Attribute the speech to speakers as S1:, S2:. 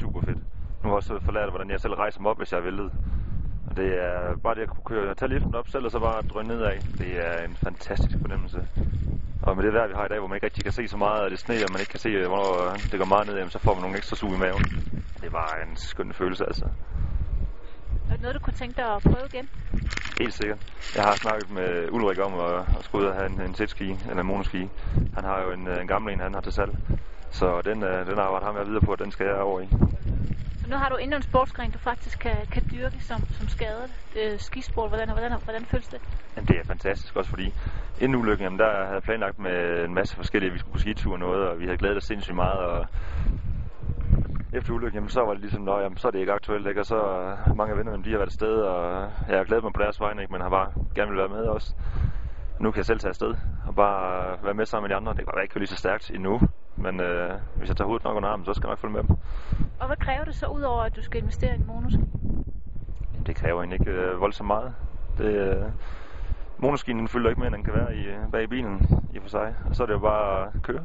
S1: super fedt. Nu har jeg også forlært, hvordan jeg selv rejser mig op, hvis jeg er væltet. Og det er bare det at kunne køre, tage liften op selv, og så bare drøne nedad. Det er en fantastisk fornemmelse. Og med det vejr, vi har i dag, hvor man ikke rigtig kan se så meget af det sne, og man ikke kan se, hvornår det går meget ned, jamen, så får man nogle ekstra sug i maven. Det var en skøn følelse, altså.
S2: Er det noget, du kunne tænke dig at prøve igen?
S1: Helt sikkert. Jeg har snakket med Ulrik om at, at skulle ud og have en, en jetski, eller en monoski. Han har jo en, en gammel en, han har til salg. Så den, øh, den arbejder ham jeg videre på, og den skal jeg over i.
S2: Og nu har du endnu en sportsgren, du faktisk kan, kan dyrke som, som skadet. Øh, skisport, hvordan, hvordan, hvordan føles det?
S1: Jamen, det er fantastisk også, fordi inden ulykken, jamen, der havde jeg planlagt med en masse forskellige, vi skulle på skitur og noget, og vi havde glædet os sindssygt meget, og efter ulykken, jamen, så var det ligesom, nå, jamen, så er det ikke aktuelt, ikke? og så uh, mange af vennerne, de har været afsted, og jeg har glædet mig på deres vegne, ikke? men har bare gerne vil være med også. Nu kan jeg selv tage afsted og bare være med sammen med de andre. Det kan godt være, ikke lige så stærkt endnu, men øh, hvis jeg tager hovedet nok under armen, så skal jeg nok følge med dem.
S2: Og hvad kræver det så, udover at du skal investere i en monoski?
S1: Jamen, det kræver egentlig ikke øh, voldsomt meget. Det, øh, monoskinen fylder ikke mere, end den kan være i, bag bilen i og for sig. Og så er det jo bare at køre.